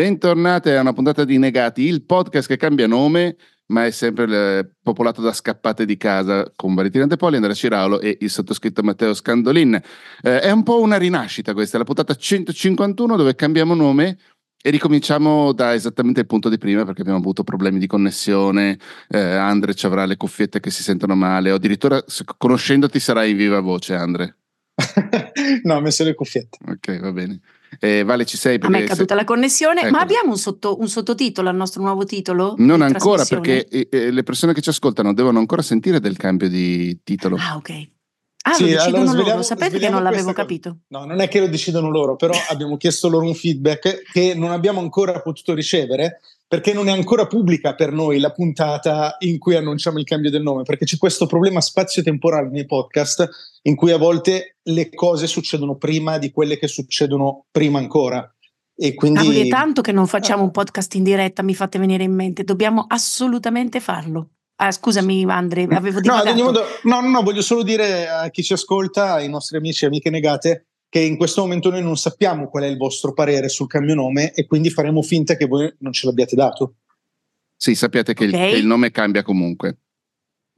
Bentornati a una puntata di Negati, il podcast che cambia nome, ma è sempre eh, popolato da scappate di casa con Valentina De Poli, Andrea Ciraulo e il sottoscritto Matteo Scandolin. Eh, è un po' una rinascita questa, la puntata 151 dove cambiamo nome e ricominciamo da esattamente il punto di prima perché abbiamo avuto problemi di connessione, eh, Andre ci avrà le cuffiette che si sentono male o addirittura conoscendoti sarai in viva voce Andre. no, ho messo le cuffiette. Ok, va bene. Eh, vale, ci sei? A me è caduta se... la connessione, ecco. ma abbiamo un, sotto, un, sottotitolo al nostro nuovo titolo? Non ancora, perché eh, eh, le persone che ci ascoltano devono ancora sentire del cambio di titolo. Ah, ok. Ah, sì, lo decidono allora, loro, sapete che non l'avevo capito? No, non è che lo decidono loro, però abbiamo chiesto loro un feedback che non abbiamo ancora potuto ricevere perché non è ancora pubblica per noi la puntata in cui annunciamo il cambio del nome, perché c'è questo problema spazio-temporale nei podcast in cui a volte le cose succedono prima di quelle che succedono prima ancora. E quindi... Cavoli, è tanto che non facciamo un podcast in diretta, mi fate venire in mente, dobbiamo assolutamente farlo. Ah, scusami Andre, avevo detto. No, no, no, voglio solo dire a chi ci ascolta, ai nostri amici e amiche negate, che in questo momento noi non sappiamo qual è il vostro parere sul cambio nome e quindi faremo finta che voi non ce l'abbiate dato. Sì, sappiate che, okay. il, che il nome cambia comunque.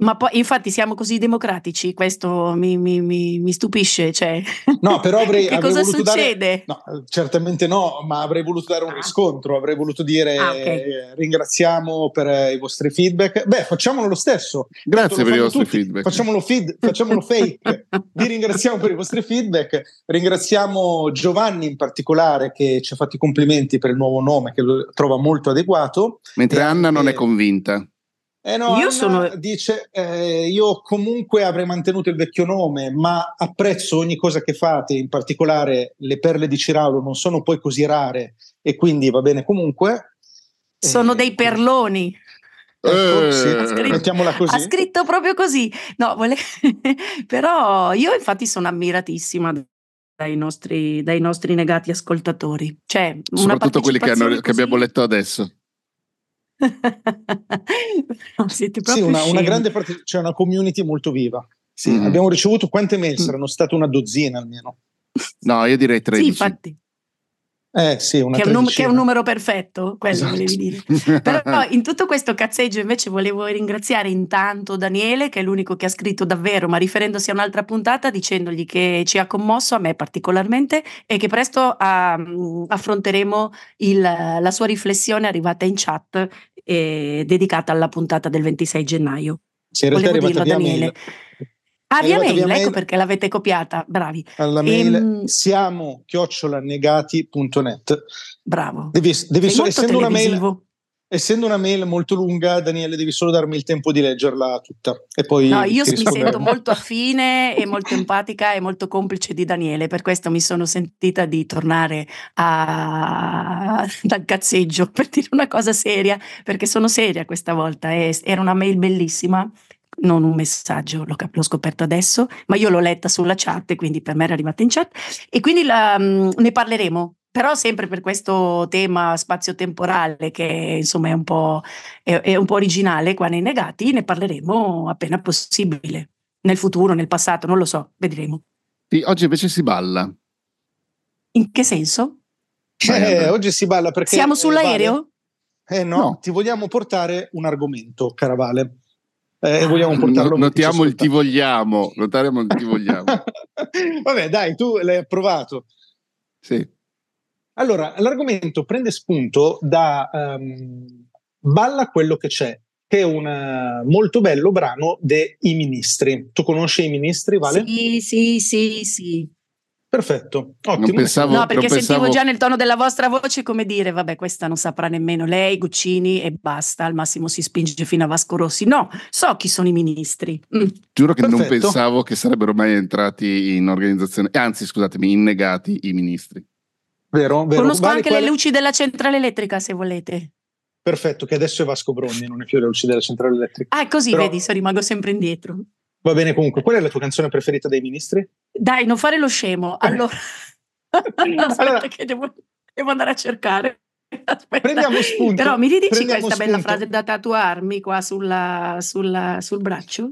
Ma poi, infatti, siamo così democratici, questo mi, mi, mi, mi stupisce. Cioè. No, però avrei. che avrei cosa succede? Dare, no, certamente no, ma avrei voluto dare un ah. riscontro, avrei voluto dire ah, okay. eh, ringraziamo per eh, i vostri feedback. Beh, facciamolo lo stesso. Grazie per i vostri tutti. feedback. Facciamolo, feed, facciamolo fake. Vi ringraziamo per i vostri feedback. Ringraziamo Giovanni in particolare che ci ha fatto i complimenti per il nuovo nome, che lo trova molto adeguato. Mentre e, Anna non è convinta. Eh no, io sono... dice, eh, io comunque avrei mantenuto il vecchio nome, ma apprezzo ogni cosa che fate, in particolare le perle di Ciraulo non sono poi così rare e quindi va bene comunque. Sono eh, dei perloni. Ecco, sì, ha, scritto, ha scritto proprio così. No, vole... però io infatti sono ammiratissima dai nostri, dai nostri negati ascoltatori. Cioè, Soprattutto quelli che, hanno, che abbiamo letto adesso no, siete proprio sì, una, una, grande parte, c'è una community molto viva. Sì, mm. Abbiamo ricevuto quante mail? Mm. Saranno state una dozzina almeno. No, io direi 13. Sì, infatti. Eh, sì, che, è num- che, è un numero perfetto, quello esatto. volevi dire. Però in tutto questo cazzeggio invece volevo ringraziare intanto Daniele, che è l'unico che ha scritto davvero, ma riferendosi a un'altra puntata, dicendogli che ci ha commosso, a me particolarmente, e che presto uh, affronteremo il, la sua riflessione arrivata in chat eh, dedicata alla puntata del 26 gennaio. Sì, in Volevo dirlo, Daniele. Mail. Ah, via mail, ecco mail. perché l'avete copiata, bravi. Alla mail ehm, siamo chiocciolanegati.net. Bravo. Devi, devi so, essendo, una mail, essendo una mail molto lunga, Daniele, devi solo darmi il tempo di leggerla tutta. E poi no, io mi sento molto affine e molto empatica e molto complice di Daniele, per questo mi sono sentita di tornare a... dal cazzeggio per dire una cosa seria, perché sono seria questa volta. Era una mail bellissima non un messaggio, l'ho, l'ho, scoperto adesso, ma io l'ho letta sulla chat, quindi per me era arrivata in chat e quindi la, mm, ne parleremo. Però sempre per questo tema spazio-temporale che insomma è un, po', è, è un po' originale qua nei negati, ne parleremo appena possibile, nel futuro, nel passato, non lo so, vedremo. Sì, oggi invece si balla. In che senso? Eh, oggi si balla perché... Siamo sull'aereo? Eh no, no, ti vogliamo portare un argomento, Caravale eh, vogliamo portarlo no, Notiamo il ti vogliamo, notiamo il ti vogliamo. Vabbè, dai, tu l'hai approvato. Sì. Allora, l'argomento prende spunto da um, Balla quello che c'è, che è un uh, molto bello brano dei Ministri. Tu conosci i Ministri, Vale? Sì, sì, sì, sì. Perfetto, ottimo. Non pensavo, no, perché non sentivo pensavo... già nel tono della vostra voce come dire, vabbè, questa non saprà nemmeno lei, Guccini e basta, al massimo si spinge fino a Vasco Rossi. No, so chi sono i ministri. Mm. Giuro che Perfetto. non pensavo che sarebbero mai entrati in organizzazione, anzi, scusatemi, innegati i ministri. Vero, vero. Conosco vale anche quale... le luci della centrale elettrica, se volete. Perfetto, che adesso è Vasco Brogni, non è più le luci della centrale elettrica. Ah, così, Però... vedi, so, rimango sempre indietro. Va bene comunque, qual è la tua canzone preferita dei ministri? Dai, non fare lo scemo. Allora, aspetta allora, che devo, devo, andare a cercare. Aspetta. Prendiamo spunto. Però mi ridici questa spunto. bella frase da tatuarmi qua sulla, sulla, sul braccio?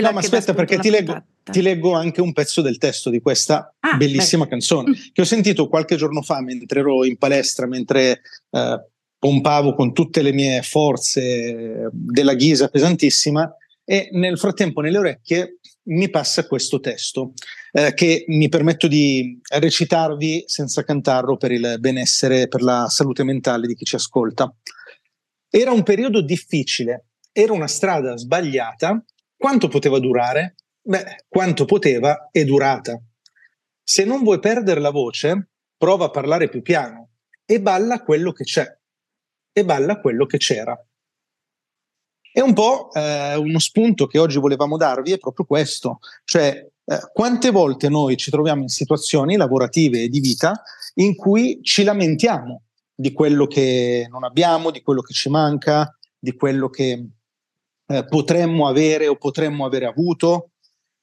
No, ma aspetta perché ti leggo, ti leggo, anche un pezzo del testo di questa ah, bellissima beh. canzone mm. che ho sentito qualche giorno fa mentre ero in palestra, mentre eh, pompavo con tutte le mie forze della ghisa pesantissima e nel frattempo nelle orecchie mi passa questo testo eh, che mi permetto di recitarvi senza cantarlo per il benessere, per la salute mentale di chi ci ascolta. Era un periodo difficile, era una strada sbagliata. Quanto poteva durare? Beh, quanto poteva è durata. Se non vuoi perdere la voce, prova a parlare più piano e balla quello che c'è. E balla quello che c'era. E un po' eh, uno spunto che oggi volevamo darvi è proprio questo, cioè eh, quante volte noi ci troviamo in situazioni lavorative e di vita in cui ci lamentiamo di quello che non abbiamo, di quello che ci manca, di quello che eh, potremmo avere o potremmo avere avuto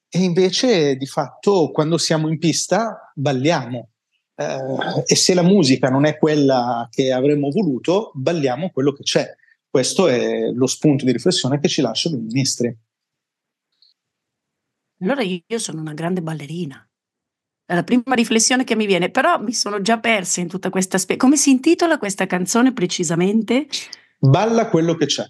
e invece di fatto quando siamo in pista balliamo eh, e se la musica non è quella che avremmo voluto, balliamo quello che c'è. Questo è lo spunto di riflessione che ci lasciano i ministri. Allora io sono una grande ballerina. È la prima riflessione che mi viene, però mi sono già persa in tutta questa spie- Come si intitola questa canzone precisamente? Balla quello che c'è.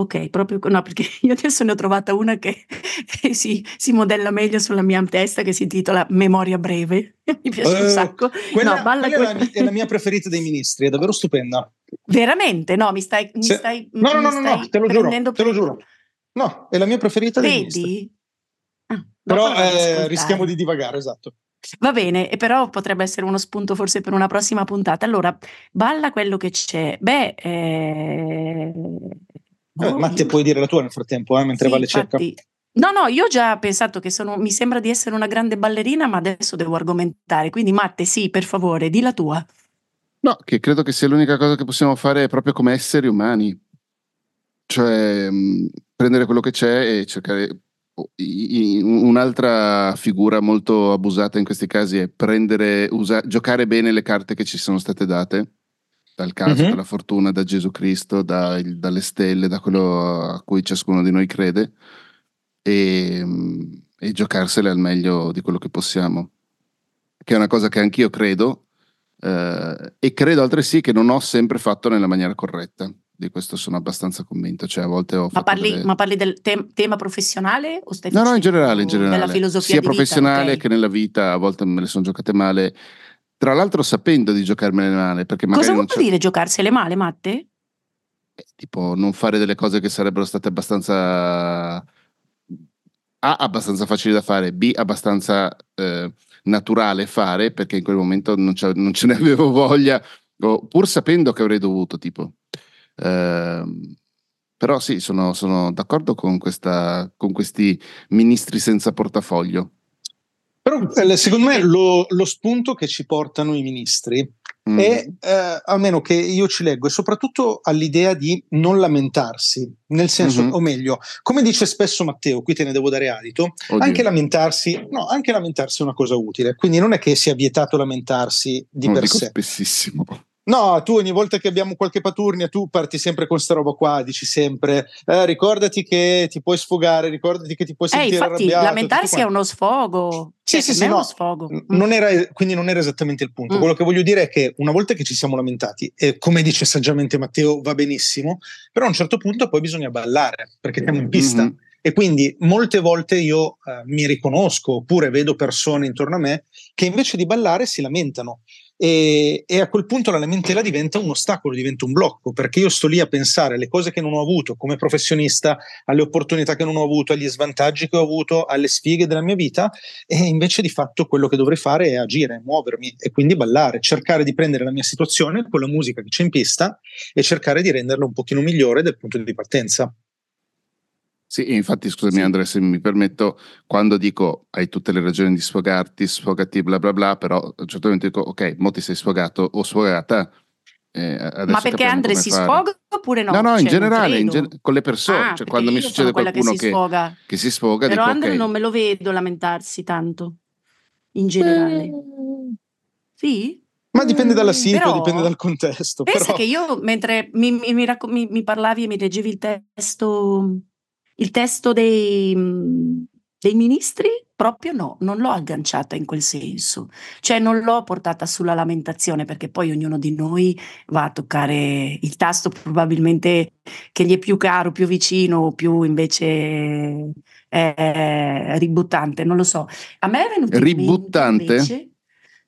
Ok, proprio no, perché io adesso ne ho trovata una che, che si, si, modella meglio sulla mia testa, che si intitola Memoria breve. Mi piace uh, un eh, sacco. Quella, no, balla quella quella... È, la, mia preferita dei ministri, è davvero stupenda. Veramente? No, mi stai. Mi Se... stai no, no, no, no, no, te lo giuro. Te lo giuro. No, è la mia preferita dei Vedi? ministri. Ah, però eh, rischiamo di divagare, esatto. Va bene, e però potrebbe essere uno spunto forse per una prossima puntata. Allora, balla quello che c'è. Beh, eh, eh, Matti, puoi dire la tua nel frattempo, eh, mentre sì, Vale cerca. No, no, io ho già pensato che sono, mi sembra di essere una grande ballerina, ma adesso devo argomentare. Quindi, Matte, sì, per favore, di la tua. No, che credo che sia l'unica cosa che possiamo fare proprio come esseri umani. Cioè, mh, prendere quello che c'è e cercare. Un'altra figura molto abusata in questi casi è prendere, usa, giocare bene le carte che ci sono state date dal caso, mm-hmm. dalla fortuna, da Gesù Cristo, da, il, dalle stelle, da quello a cui ciascuno di noi crede e, e, giocarsele al meglio di quello che possiamo, che è una cosa che anch'io credo eh, e credo altresì che non ho sempre fatto nella maniera corretta. Di questo sono abbastanza convinto. Cioè, a volte ho ma, parli, delle... ma parli del te- tema professionale o stai No, no, in generale, in generale. Della filosofia sia professionale vita, okay. che nella vita, a volte me le sono giocate male tra l'altro sapendo di giocarmele male. Perché magari Cosa vuol dire giocarsele male, Matte? Eh, tipo non fare delle cose che sarebbero state abbastanza... A, abbastanza facili da fare, B, abbastanza eh, naturale fare, perché in quel momento non, non, ce ne avevo voglia, o, pur sapendo che avrei dovuto, tipo. Eh, però sì, sono, sono d'accordo con, questa, con questi ministri senza portafoglio. Però eh, secondo me lo, lo, spunto che ci portano i ministri mm. è, eh, almeno che io ci leggo, è soprattutto all'idea di non lamentarsi, nel senso, mm-hmm. o meglio, come dice spesso Matteo, qui te ne devo dare adito, anche lamentarsi, no, anche lamentarsi è una cosa utile, quindi non è che sia vietato lamentarsi di non per sé. Spessissimo. No, tu ogni volta che abbiamo qualche paturnia, tu parti sempre con sta roba qua, dici sempre, eh, ricordati che ti puoi sfogare, ricordati che ti puoi eh, sentire eh, infatti, arrabbiato. lamentarsi è uno sfogo. Sì, cioè, sì, sì, no, sfogo. Non era, quindi non era esattamente il punto. Mm. Quello che voglio dire è che una volta che ci siamo lamentati, e come dice saggiamente Matteo, va benissimo, però a un certo punto poi bisogna ballare, perché siamo in pista. Mm-hmm. E quindi molte volte io eh, mi riconosco, oppure vedo persone intorno a me che invece di ballare si lamentano e, e, a quel punto la lamentela diventa un ostacolo, diventa un blocco, perché io sto lì a pensare alle cose che non ho avuto come professionista, alle opportunità che non ho avuto, agli svantaggi che ho avuto, alle sfighe della mia vita e invece di fatto quello che dovrei fare è agire, muovermi e quindi ballare, cercare di prendere la mia situazione con la musica che c'è in pista e cercare di renderla un pochino migliore del punto di partenza. Sì, infatti scusami sì. Andrea se mi permetto, quando dico hai tutte le ragioni di sfogarti, sfogati bla bla bla, però a un certo punto dico ok, mo ti sei sfogato o sfogata. Eh, Ma perché Andrea si fare. sfoga oppure no? No, no, cioè, in generale, in gen- con le persone, ah, cioè quando mi succede qualcuno che si, che, che si sfoga. Però dico, Andrea okay. non me lo vedo lamentarsi tanto, in generale. Eh. Sì? Ma dipende dalla situa, dipende dal contesto. Pensa però... che io, mentre mi, mi, mi, mi parlavi e mi leggevi il testo Il testo dei, dei ministri proprio no, non l'ho agganciata in quel senso, cioè non l'ho portata sulla lamentazione perché poi ognuno di noi va a toccare il tasto probabilmente che gli è più caro, più vicino, più invece è ributtante, non lo so. A me è venuto ributtante? in mente invece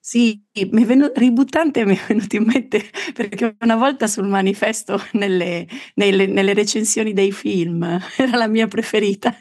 sì, mi è venuto, ributtante mi è venuto in mente perché una volta sul manifesto nelle, nelle, nelle, recensioni dei film, era la mia preferita,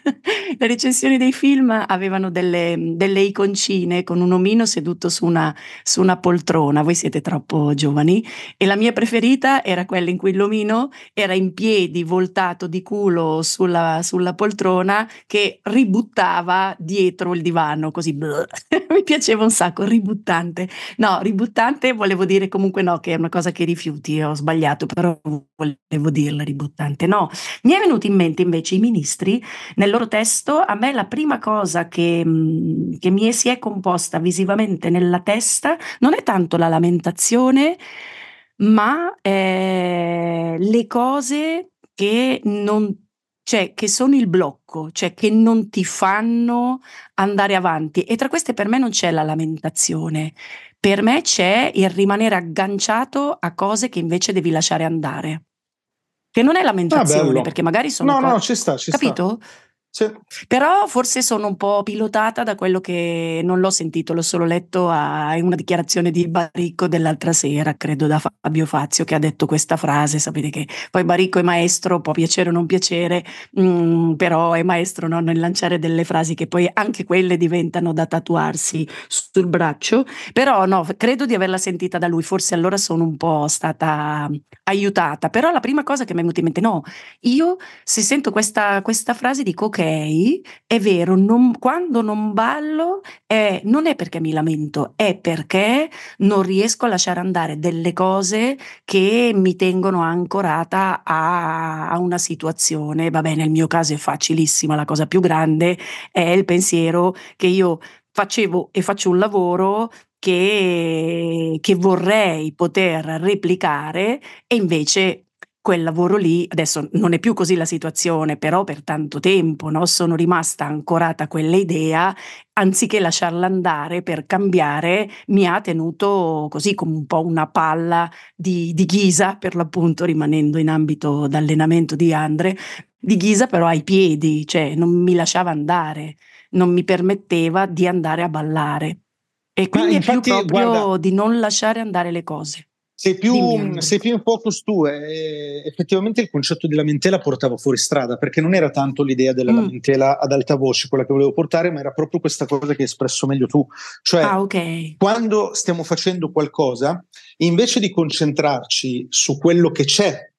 le recensioni dei film avevano delle, delle iconcine con un omino seduto su una, su una, poltrona, voi siete troppo giovani, e la mia preferita era quella in cui l'omino era in piedi, voltato di culo sulla, sulla poltrona che ributtava dietro il divano, così mi piaceva un sacco, ributtante. No, ributtante volevo dire comunque no, che è una cosa che rifiuti, ho sbagliato, però volevo dirla ributtante. No, mi è venuto in mente invece i ministri, nel loro testo, a me la prima cosa che, mm, che mi si è composta visivamente nella testa non è tanto la lamentazione, ma eh, le cose che non cioè che sono il blocco, cioè che non ti fanno andare avanti. E tra queste per me non c'è la lamentazione, per me c'è il rimanere agganciato a cose che invece devi lasciare andare. Che non è ah, lamentazione, ah, perché magari sono... No, co- no, ci sta, ci capito? sta. Sì. Però forse sono un po' pilotata da quello che non l'ho sentito, l'ho solo letto a una dichiarazione di Baricco dell'altra sera, credo da Fabio Fazio, che ha detto questa frase. Sapete che poi Baricco è maestro, può piacere o non piacere, mh, mm, però è maestro no? nel lanciare delle frasi che poi anche quelle diventano da tatuarsi sul braccio. Però no, credo di averla sentita da lui, forse allora sono un po' stata aiutata. Però la prima cosa che mi è venuta in mente, no, io se sento questa, questa frase dico ok, è vero, non, quando non ballo è, non è perché mi lamento, è perché non riesco a lasciare andare delle cose che mi tengono ancorata a, a una situazione. Vabbè, nel mio caso è facilissima, la cosa più grande è il pensiero che io facevo e faccio un lavoro che, che vorrei poter replicare e invece quel lavoro lì, adesso non è più così la situazione, però per tanto tempo no, sono rimasta ancorata a quell'idea, anziché lasciarla andare per cambiare, mi ha tenuto così come un po' una palla di, di ghisa, per l'appunto rimanendo in ambito d'allenamento di Andre, di ghisa però ai piedi, cioè non mi lasciava andare, non mi permetteva di andare a ballare. E quindi infatti, è più proprio guarda, di non lasciare andare le cose. Sei più, sei più, in focus tu e effettivamente il concetto di lamentela portava fuori strada perché non era tanto l'idea della mm. lamentela ad alta voce quella che volevo portare ma era proprio questa cosa che hai espresso meglio tu cioè ah, okay. quando stiamo facendo qualcosa invece di concentrarci su quello che c'è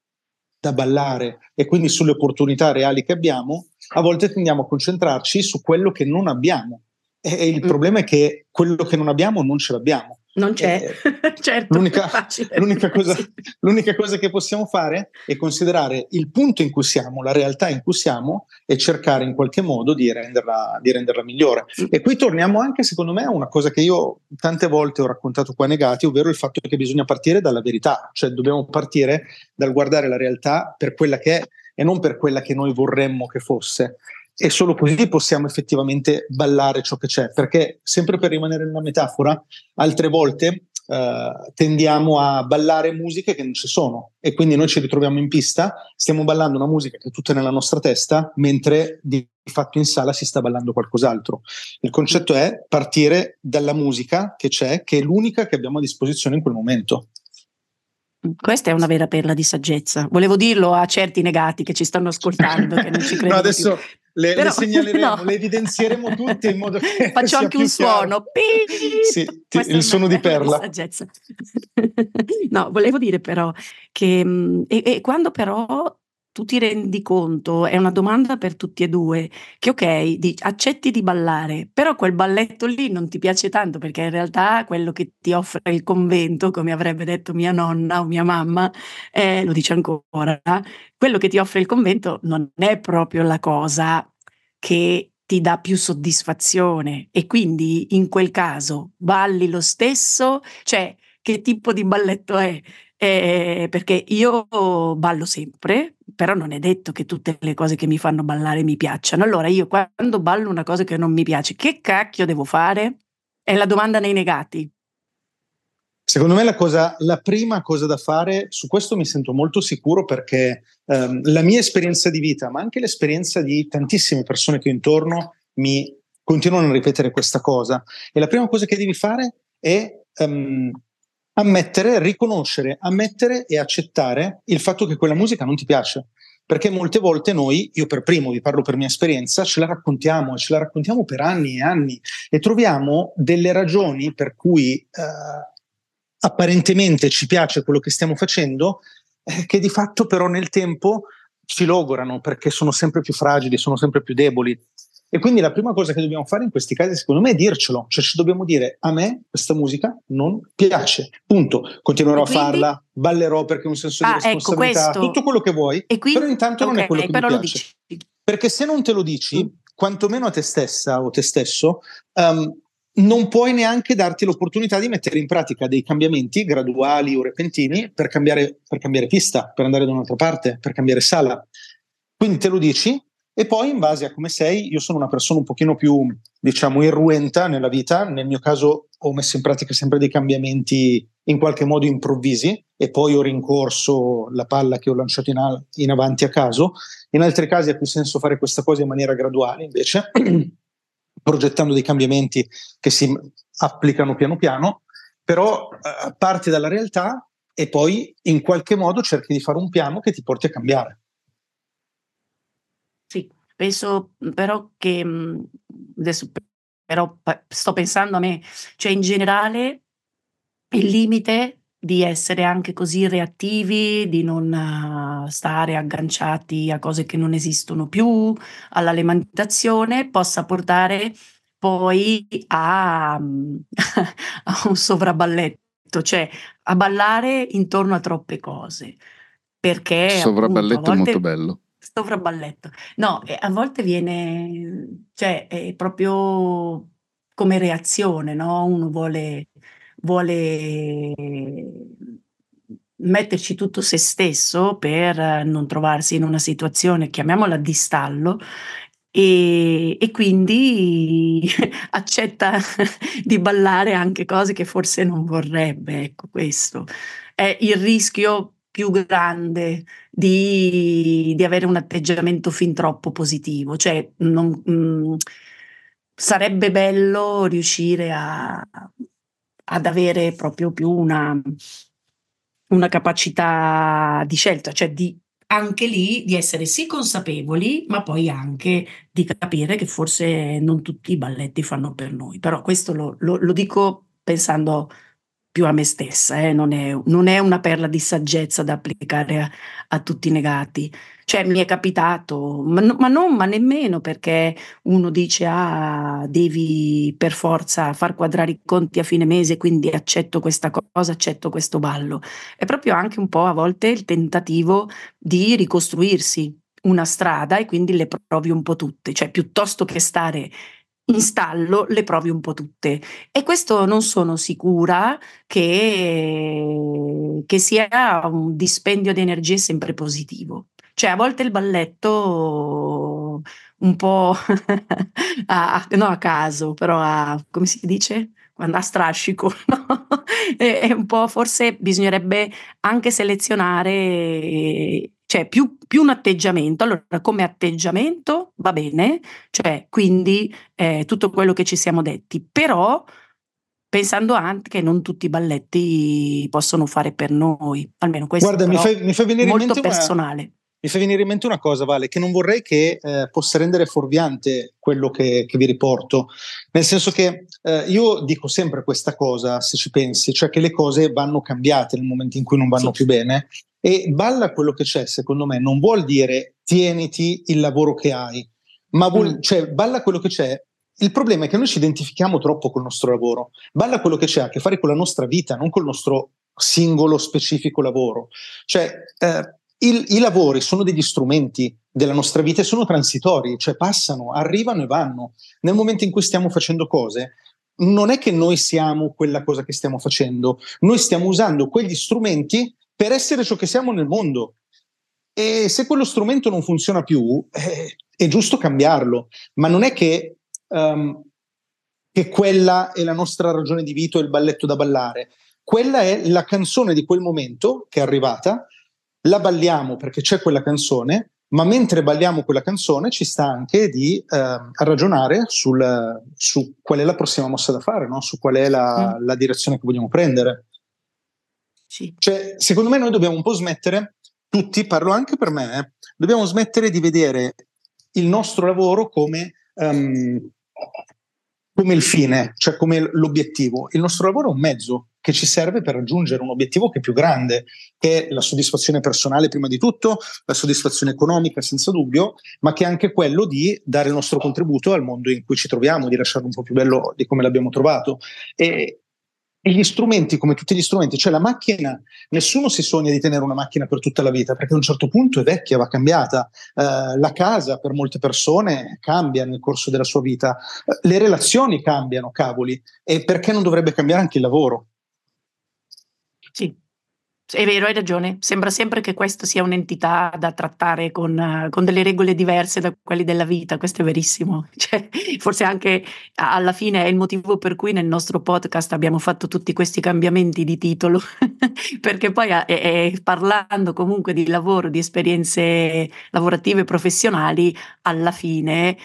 da ballare e quindi sulle opportunità reali che abbiamo a volte tendiamo a concentrarci su quello che non abbiamo e il mm. problema è che quello che non abbiamo non ce l'abbiamo non c'è, eh, certo. L'unica, l'unica, cosa, l'unica, cosa, che possiamo fare è considerare il punto in cui siamo, la realtà in cui siamo e cercare in qualche modo di renderla, di renderla migliore. E qui torniamo anche, secondo me, a una cosa che io tante volte ho raccontato qua negati, ovvero il fatto che bisogna partire dalla verità, cioè dobbiamo partire dal guardare la realtà per quella che è e non per quella che noi vorremmo che fosse e solo così possiamo effettivamente ballare ciò che c'è, perché sempre per rimanere nella metafora, altre volte eh, tendiamo a ballare musiche che non ci sono e quindi noi ci ritroviamo in pista, stiamo ballando una musica che è tutta nella nostra testa, mentre di fatto in sala si sta ballando qualcos'altro. Il concetto è partire dalla musica che c'è, che è l'unica che abbiamo a disposizione in quel momento. Questa è una vera perla di saggezza. Volevo dirlo a certi negati che ci stanno ascoltando, che non ci credono. no, adesso più. Le, Però, le segnaleremo, no. le evidenzieremo tutte in modo che. Faccio anche un suono. Sì, ti, il suono di perla. Di no, volevo dire però che mm, e, e quando però tu ti rendi conto, è una domanda per tutti e due, che ok, di, accetti di ballare, però quel balletto lì non ti piace tanto perché in realtà quello che ti offre il convento, come avrebbe detto mia nonna o mia mamma, eh, lo dice ancora, quello che ti offre il convento non è proprio la cosa che ti dà più soddisfazione e quindi in quel caso balli lo stesso, cioè che tipo di balletto è? Eh, perché io ballo sempre, però non è detto che tutte le cose che mi fanno ballare mi piacciono. Allora io quando ballo una cosa che non mi piace, che cacchio devo fare? È la domanda nei negati. Secondo me la, cosa, la prima cosa da fare, su questo mi sento molto sicuro perché ehm, la mia esperienza di vita, ma anche l'esperienza di tantissime persone che ho intorno, mi continuano a ripetere questa cosa. E la prima cosa che devi fare è um, ammettere, riconoscere, ammettere e accettare il fatto che quella musica non ti piace. Perché molte volte noi, io per primo vi parlo per mia esperienza, ce la raccontiamo e ce la raccontiamo per anni e anni e troviamo delle ragioni per cui uh, apparentemente ci piace quello che stiamo facendo, eh, che di fatto però nel tempo ci logorano perché sono sempre più fragili, sono sempre più deboli. E quindi la prima cosa che dobbiamo fare in questi casi, secondo me, è dircelo. Cioè ci dobbiamo dire, a me questa musica non piace. Punto. Continuerò quindi... a farla, ballerò perché ho un senso ah, di ecco, responsabilità, ecco tutto quello che vuoi, quindi... però intanto okay, non è quello che mi piace. Perché se non te lo dici, mm. quantomeno a te stessa o te stesso, um, non puoi neanche darti l'opportunità di mettere in pratica dei cambiamenti graduali o repentini per cambiare, per cambiare pista, per andare da un'altra parte, per cambiare sala. Quindi te lo dici e poi in base a come sei, io sono una persona un pochino più, diciamo, irruenta nella vita, nel mio caso ho messo in pratica sempre dei cambiamenti in qualche modo improvvisi e poi ho rincorso la palla che ho lanciato in, al- in avanti a caso. In altri casi ha più senso fare questa cosa in maniera graduale invece. progettando dei cambiamenti che si applicano piano piano, però eh, parti dalla realtà e poi in qualche modo cerchi di fare un piano che ti porti a cambiare. Penso però che adesso però sto pensando a me, cioè in generale il limite di essere anche così reattivi, di non stare agganciati a cose che non esistono più, all'alimentazione, possa portare poi a, a un sovrabballetto, cioè a ballare intorno a troppe cose. Perché Sovrabballetto appunto, volte, molto bello. Sovrabballetto. No, a volte viene, cioè è proprio come reazione, no? Uno vuole vuole metterci tutto se stesso per non trovarsi in una situazione, chiamiamola di stallo, e, e quindi accetta di ballare anche cose che forse non vorrebbe. Ecco, questo è il rischio più grande di, di avere un atteggiamento fin troppo positivo, cioè non, mh, mm, sarebbe bello riuscire a ad avere proprio più una, una capacità di scelta, cioè di anche lì di essere sì consapevoli, ma poi anche di capire che forse non tutti i balletti fanno per noi. Però questo lo, lo, lo dico pensando più a me stessa, eh? non, è, non, è, una perla di saggezza da applicare a, a tutti i negati. Cioè mi è capitato, ma, no, ma, non, ma nemmeno perché uno dice ah, devi per forza far quadrare i conti a fine mese, quindi accetto questa cosa, accetto questo ballo. È proprio anche un po' a volte il tentativo di ricostruirsi una strada e quindi le provi un po' tutte, cioè piuttosto che stare in stallo le provi un po' tutte. E questo non sono sicura che, che sia un dispendio di energie sempre positivo. Cioè a volte il balletto un po' a, no, a caso, però a, come si dice? Quando a strascico, no? è, è un po' forse bisognerebbe anche selezionare cioè più, più, un atteggiamento. Allora, come atteggiamento va bene, cioè quindi eh, tutto quello che ci siamo detti, però pensando anche che non tutti i balletti possono fare per noi, almeno questo Guarda, mi fai, mi fai venire molto in mente personale. Una, mi fa venire in mente una cosa, Vale, che non vorrei che eh, possa rendere fuorviante quello che, che, vi riporto, nel senso che eh, io dico sempre questa cosa, se ci pensi, cioè che le cose vanno cambiate nel momento in cui non vanno sì. più bene e balla quello che c'è, secondo me, non vuol dire tieniti il lavoro che hai, ma vuol, mm. cioè balla quello che c'è. Il problema è che noi ci identifichiamo troppo col nostro lavoro. Balla quello che c'è a che fare con la nostra vita, non col nostro singolo specifico lavoro. Cioè, eh, il, i lavori sono degli strumenti della nostra vita e sono transitori, cioè passano, arrivano e vanno. Nel momento in cui stiamo facendo cose, non è che noi siamo quella cosa che stiamo facendo, noi stiamo usando quegli strumenti per essere ciò che siamo nel mondo. E se quello strumento non funziona più, eh, è giusto cambiarlo, ma non è che, um, che quella è la nostra ragione di vita o il balletto da ballare. Quella è la canzone di quel momento che è arrivata, la balliamo perché c'è quella canzone, ma mentre balliamo quella canzone ci sta anche di eh, ragionare sul, su qual è la prossima mossa da fare, no? su qual è la, mm. la, direzione che vogliamo prendere. Sì. Cioè, secondo me noi dobbiamo un po' smettere, tutti, parlo anche per me, eh, dobbiamo smettere di vedere il nostro lavoro come, um, come il fine, cioè come l'obiettivo. Il nostro lavoro è un mezzo, che ci serve per raggiungere un obiettivo che è più grande, che è la soddisfazione personale prima di tutto, la soddisfazione economica senza dubbio, ma che è anche quello di dare il nostro contributo al mondo in cui ci troviamo, di lasciarlo un po' più bello di come l'abbiamo trovato. E, gli strumenti, come tutti gli strumenti, cioè la macchina, nessuno si sogna di tenere una macchina per tutta la vita, perché a un certo punto è vecchia, va cambiata. Uh, la casa per molte persone cambia nel corso della sua vita, uh, le relazioni cambiano, cavoli, e perché non dovrebbe cambiare anche il lavoro? Sì, è vero, hai ragione. Sembra sempre che questa sia un'entità da trattare con, con delle regole diverse da quelle della vita, questo è verissimo. Cioè, forse anche alla fine è il motivo per cui nel nostro podcast abbiamo fatto tutti questi cambiamenti di titolo, perché poi è, è, parlando comunque di lavoro, di esperienze lavorative e professionali, alla fine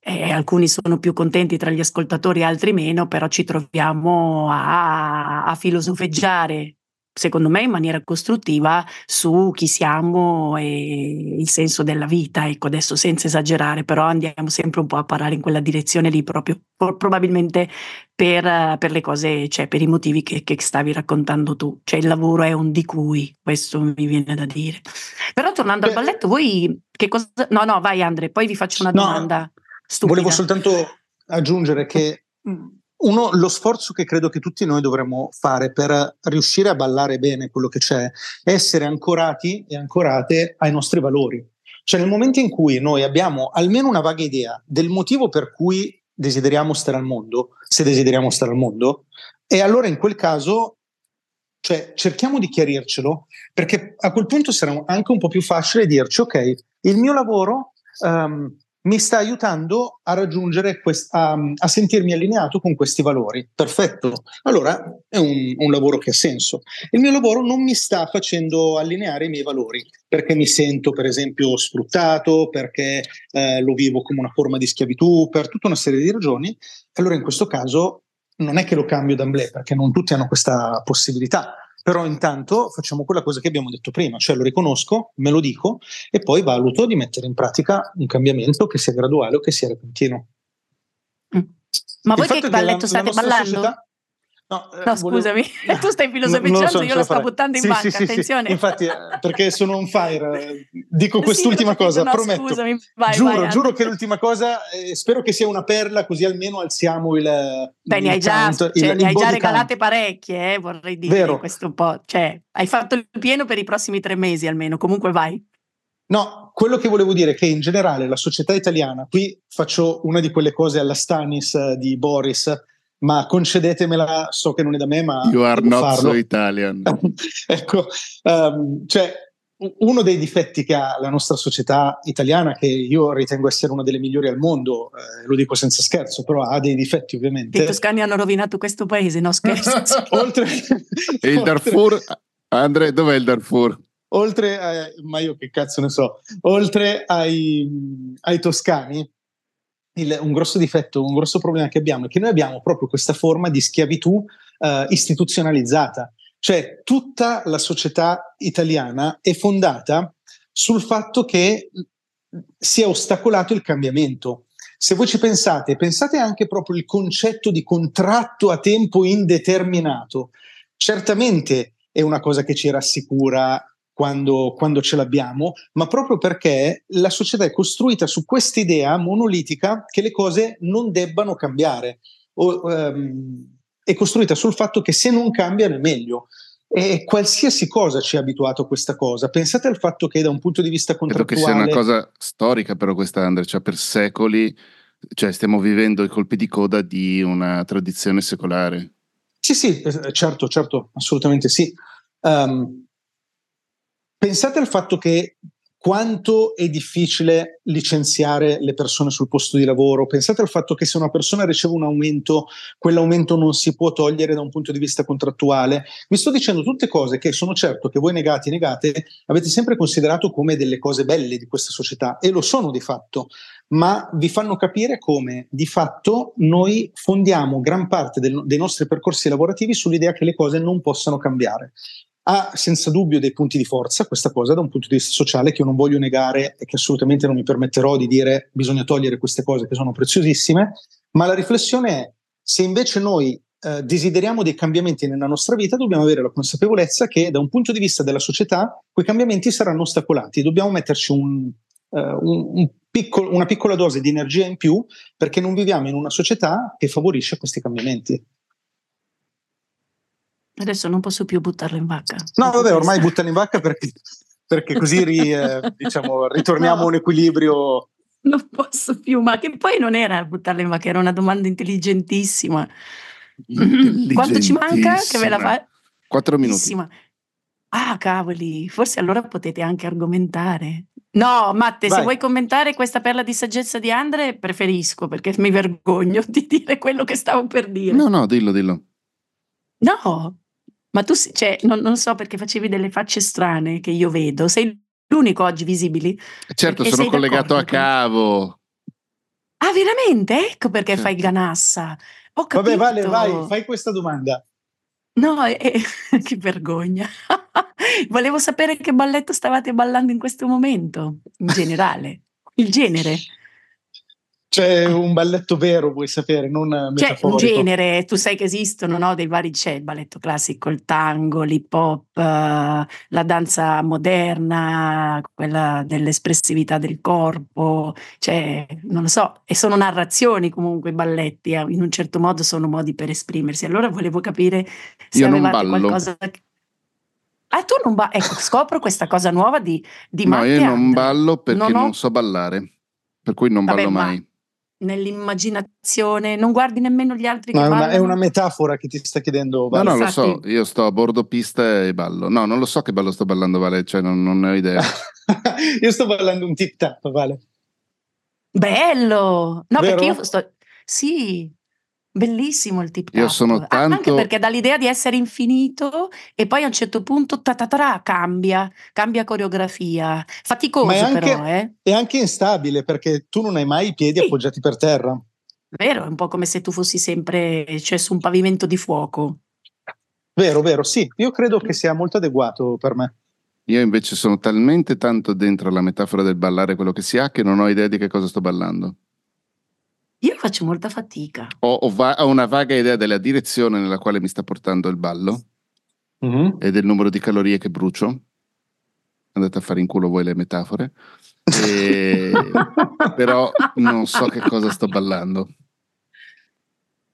eh, alcuni sono più contenti tra gli ascoltatori, altri meno, però ci troviamo a, a filosofeggiare secondo me in maniera costruttiva su chi siamo e il senso della vita, ecco adesso senza esagerare, però andiamo sempre un po' a parare in quella direzione lì proprio probabilmente per, per le cose, cioè per i motivi che, che, stavi raccontando tu, cioè il lavoro è un di cui, questo mi viene da dire. Però tornando Beh, al balletto, voi che cosa... No, no, vai Andre, poi vi faccio una no, domanda. Stupida. Volevo soltanto aggiungere che mm, uno, lo sforzo che credo che tutti noi dovremmo fare per riuscire a ballare bene quello che c'è è essere ancorati e ancorate ai nostri valori. Cioè nel momento in cui noi abbiamo almeno una vaga idea del motivo per cui desideriamo stare al mondo, se desideriamo stare al mondo, e allora in quel caso cioè, cerchiamo di chiarircelo, perché a quel punto sarà anche un po' più facile dirci, ok, il mio lavoro um, mi sta aiutando a raggiungere, quest- a, a, sentirmi allineato con questi valori. Perfetto. Allora è un, un, lavoro che ha senso. Il mio lavoro non mi sta facendo allineare i miei valori perché mi sento, per esempio, sfruttato, perché eh, lo vivo come una forma di schiavitù, per tutta una serie di ragioni. Allora in questo caso non è che lo cambio d'amblè perché non tutti hanno questa possibilità però intanto facciamo quella cosa che abbiamo detto prima, cioè lo riconosco, me lo dico e poi valuto di mettere in pratica un cambiamento che sia graduale o che sia repentino. Mm. Ma voi che balletto state ballando? Società, No, eh, no scusami, volevo... tu stai filosofeggiando, so, io la sto buttando in sì, banca, sì, attenzione. Sì, Infatti, eh, perché sono on fire, dico quest'ultima cosa, no, prometto. Scusami, vai, giuro, vai, giuro che l'ultima cosa, eh, spero che sia una perla, così almeno alziamo il Beh, ne hai già, count, cioè, il, ne hai già regalate count. parecchie, eh, vorrei dire, Vero. questo un po'. Cioè, hai fatto il pieno per i prossimi tre mesi almeno, comunque vai. No, quello che volevo dire è che in generale la società italiana, qui faccio una di quelle cose alla Stanis eh, di Boris, ma concedetemela, so che non è da me, ma... You are not farlo. so Italian. ecco, um, cioè uno dei difetti che ha la nostra società italiana, che io ritengo essere una delle migliori al mondo, eh, lo dico senza scherzo, però ha dei difetti ovviamente. I toscani hanno rovinato questo paese, no scherzo. oltre, e il Darfur, Andre, dov'è il Darfur? Oltre, a, ma io che cazzo ne so, oltre ai, ai toscani, il, un grosso difetto, un grosso problema che abbiamo è che noi abbiamo proprio questa forma di schiavitù uh, istituzionalizzata, cioè tutta la società italiana è fondata sul fatto che sia ostacolato il cambiamento. Se voi ci pensate, pensate anche proprio al concetto di contratto a tempo indeterminato. Certamente è una cosa che ci rassicura quando, quando, ce l'abbiamo, ma proprio perché la società è costruita su questa idea monolitica che le cose non debbano cambiare. O, um, è costruita sul fatto che se non cambiano è meglio. E qualsiasi cosa ci ha abituato a questa cosa. Pensate al fatto che da un punto di vista contrattuale... Credo che sia una cosa storica però questa, Andrea, cioè per secoli cioè stiamo vivendo i colpi di coda di una tradizione secolare. Sì, sì, certo, certo, assolutamente sì. Um, Pensate al fatto che quanto è difficile licenziare le persone sul posto di lavoro. Pensate al fatto che se una persona riceve un aumento, quell'aumento non si può togliere da un punto di vista contrattuale. Vi sto dicendo tutte cose che sono certo che voi negati negate avete sempre considerato come delle cose belle di questa società e lo sono di fatto, ma vi fanno capire come di fatto noi fondiamo gran parte del, dei nostri percorsi lavorativi sull'idea che le cose non possano cambiare ha senza dubbio dei punti di forza questa cosa da un punto di vista sociale che io non voglio negare e che assolutamente non mi permetterò di dire bisogna togliere queste cose che sono preziosissime, ma la riflessione è se invece noi eh, desideriamo dei cambiamenti nella nostra vita, dobbiamo avere la consapevolezza che da un punto di vista della società quei cambiamenti saranno ostacolati, dobbiamo metterci un, uh, un, un piccolo, una piccola dose di energia in più perché non viviamo in una società che favorisce questi cambiamenti. Adesso non posso più buttarlo in vacca. No, vabbè, ormai buttalo in vacca perché, perché così ri, eh, diciamo, ritorniamo no, a un equilibrio. Non posso più, ma che poi non era buttarla in vacca, era una domanda intelligentissima. Quanto ci manca? Che ve la fa? Quattro minuti. Ah, cavoli, forse allora potete anche argomentare. No, Matte, Vai. se vuoi commentare questa perla di saggezza di Andre, preferisco perché mi vergogno di dire quello che stavo per dire. No, no, dillo, dillo. No, ma tu, cioè, non, non, so perché facevi delle facce strane che io vedo. Sei l'unico oggi visibili. Certo, sono collegato a cavo. Ah, veramente? Ecco perché certo. fai il ganassa. Ho Vabbè, Vale, vai, fai questa domanda. No, eh, che vergogna. Volevo sapere che balletto stavate ballando in questo momento, in generale. Il genere. C'è un balletto vero, vuoi sapere, non C'è un genere, tu sai che esistono, no? Dei vari, c'è il balletto classico, il tango, l'hip hop, uh, la danza moderna, quella dell'espressività del corpo, cioè, non lo so, e sono narrazioni comunque i balletti, eh, in un certo modo sono modi per esprimersi. Allora volevo capire se Io avevate qualcosa... Ah, tu non balli, ecco, scopro questa cosa nuova di, di No, io non ballo perché non, ho... non, so ballare, per cui non Vabbè, ballo mai. Ma nell'immaginazione, non guardi nemmeno gli altri no, che è una, è una, metafora che ti sta chiedendo Vale. No, no, lo so, io sto a bordo pista e ballo. No, non lo so che ballo sto ballando, Vale, cioè non, non ne ho idea. io sto ballando un tip tap, Vale. Bello! No, Vero? perché io sto... Sì, Bellissimo il tip Io sono tanto... Anche perché dà l'idea di essere infinito e poi a un certo punto tatatara, cambia, cambia coreografia. Faticoso è anche, però, eh? È anche instabile perché tu non hai mai i piedi sì. appoggiati per terra. Vero, è un po' come se tu fossi sempre cioè, su un pavimento di fuoco. Vero, vero, sì. Io credo che sia molto adeguato per me. Io invece sono talmente tanto dentro la metafora del ballare quello che si ha che non ho idea di che cosa sto ballando. Io faccio molta fatica. Ho, ho, va- ho, una vaga idea della direzione nella quale mi sta portando il ballo mm-hmm. e del numero di calorie che brucio. Andate a fare in culo voi le metafore. E... però non so che cosa sto ballando.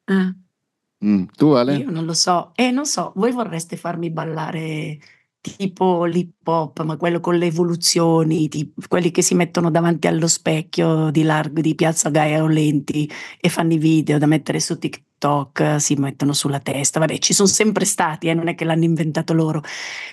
Ah. Mm. Tu Ale? Io non lo so. E eh, non so, voi vorreste farmi ballare tipo l'hip hop, ma quello con le evoluzioni, tipo, quelli che si mettono davanti allo specchio di, largo, di Piazza Gaia Olenti e fanno i video da mettere su TikTok TikTok, si mettono sulla testa, vabbè ci sono sempre stati, eh, non è che l'hanno inventato loro.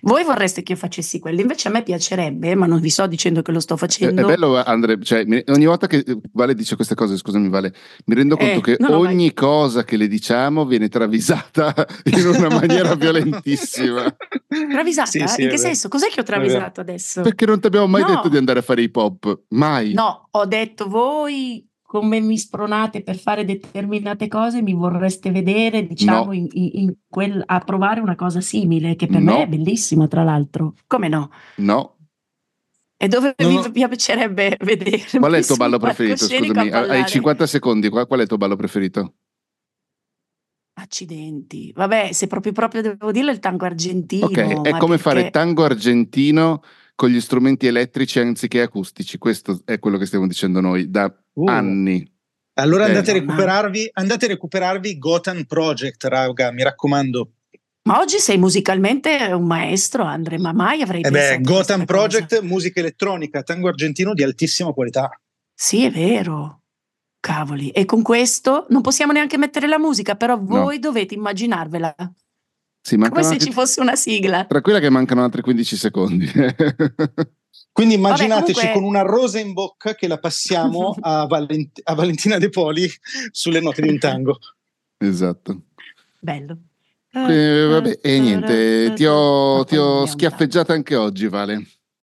Voi vorreste che io facessi quello, invece a me piacerebbe, ma non vi sto dicendo che lo sto facendo. È, è bello Andre, cioè, ogni volta che Vale dice queste cose, scusami Vale, mi rendo conto eh, che no, ogni vai. cosa che le diciamo viene travisata in una maniera violentissima. Travisata? Sì, sì, in che senso? Cos'è che ho travisato adesso? Perché non ti abbiamo mai no. detto di andare a fare hip hop, mai. No, ho detto voi come mi spronate per fare determinate cose, mi vorreste vedere, diciamo, no. in, in quel, a provare una cosa simile, che per no. me è bellissima, tra l'altro. Come no? No. E dove no. mi piacerebbe vedere? Qual è il tuo ballo preferito? Scusami, hai 50 secondi, qual, qual è il tuo ballo preferito? Accidenti. Vabbè, se proprio, proprio devo dirlo, il tango argentino. Ok, è come perché... fare tango argentino con gli strumenti elettrici anziché acustici. Questo è quello che stiamo dicendo noi da uh. anni. Allora eh, andate, a recuperarvi, andate a recuperarvi Gotham Project, raga, mi raccomando. Ma oggi sei musicalmente un maestro, Andre, ma mai avrei eh beh, Gotham Project, cosa. musica elettronica, tango argentino di altissima qualità. Sì, è vero. Cavoli. E con questo non possiamo neanche mettere la musica, però voi no. dovete immaginarvela. Sì, Come se ci fosse una sigla. Tranquilla che mancano altri 15 secondi. Quindi immaginateci Vabbè, comunque... con una rosa in bocca che la passiamo a, Valent- a Valentina De Poli sulle note di un tango. Esatto. Bello. Eh, vabbè, e niente, ti ho, ti ho schiaffeggiata anche oggi, Vale.